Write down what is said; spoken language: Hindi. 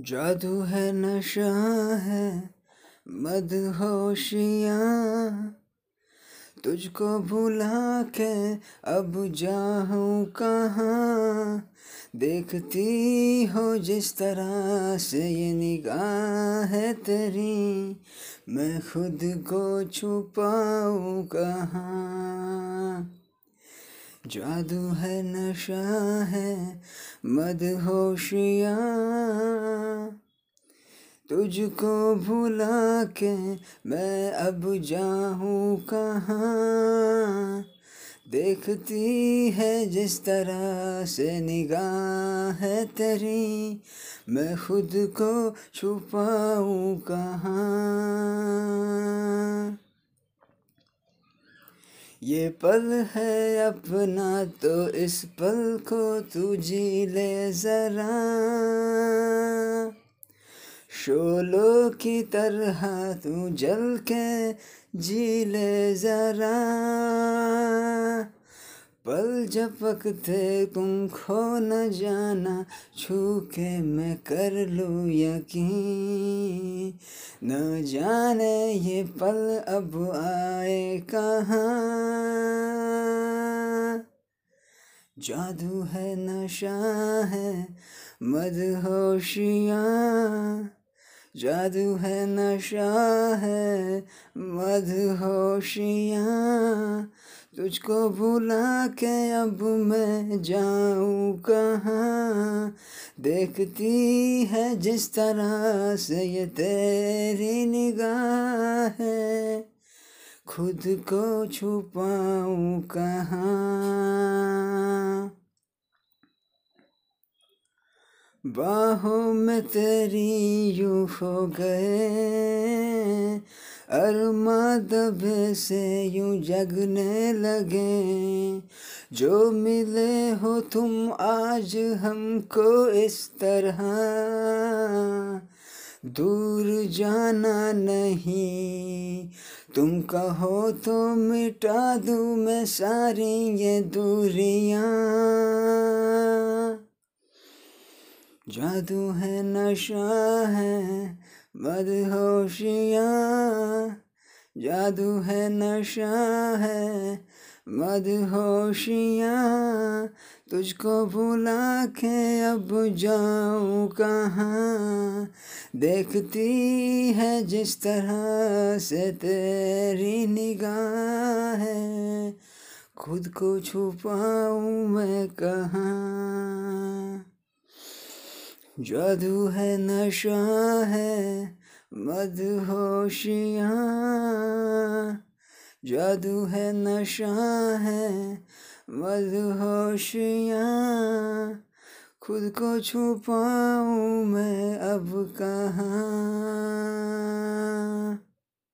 जादू है, नशा है, मदहोशियाँ। तुझको भुला के अब जाऊँ कहाँ? देखती हो जिस तरह से ये निगाह है तेरी, मैं खुद को छुपाऊँ कहाँ? जादू है, नशा है, मदहोशियाँ। तुझको भुला के मैं अब जाऊँ कहाँ? देखती है जिस तरह से निगाह है तेरी, मैं खुद को छुपाऊँ कहाँ? ये पल है अपना तो इस पल को तू जी ले जरा। शोलों की तरह तू जल के जी ले जरा। पल झपकते तुम खो न जाना छू के मैं कर लूँ यकीन। न जाने ये पल अब आए कहाँ। जादू है, नशा है, मदहोशियाँ। जादू है, नशा है, मदहोशियाँ। तुझको भुला के अब मैं जाऊँ कहाँ? देखती है जिस तरह से ये तेरी निगाह है। खुद को छुपाऊँ कहाँ? बाहों में तेरी यूँ हो गए, अरमा दबे से यूँ जगने लगे। जो मिले हो तुम आज हमको इस तरह दूर जाना नहीं। तुम कहो तो मिटा दूँ मैं सारी ये दूरियाँ। जादू है, नशा है मदहोशियाँ जादू है, नशा है मदहोशियाँ, तुझको भुला के अब जाऊँ कहाँ? देखती है जिस तरह से तेरी निगाह है, खुद को छुपाऊँ मैं कहाँ? जादू है, नशा है, मदहोशियाँ जादू है नशा है मदहोशियाँ। खुद को छुपाऊँ मैं अब कहाँ?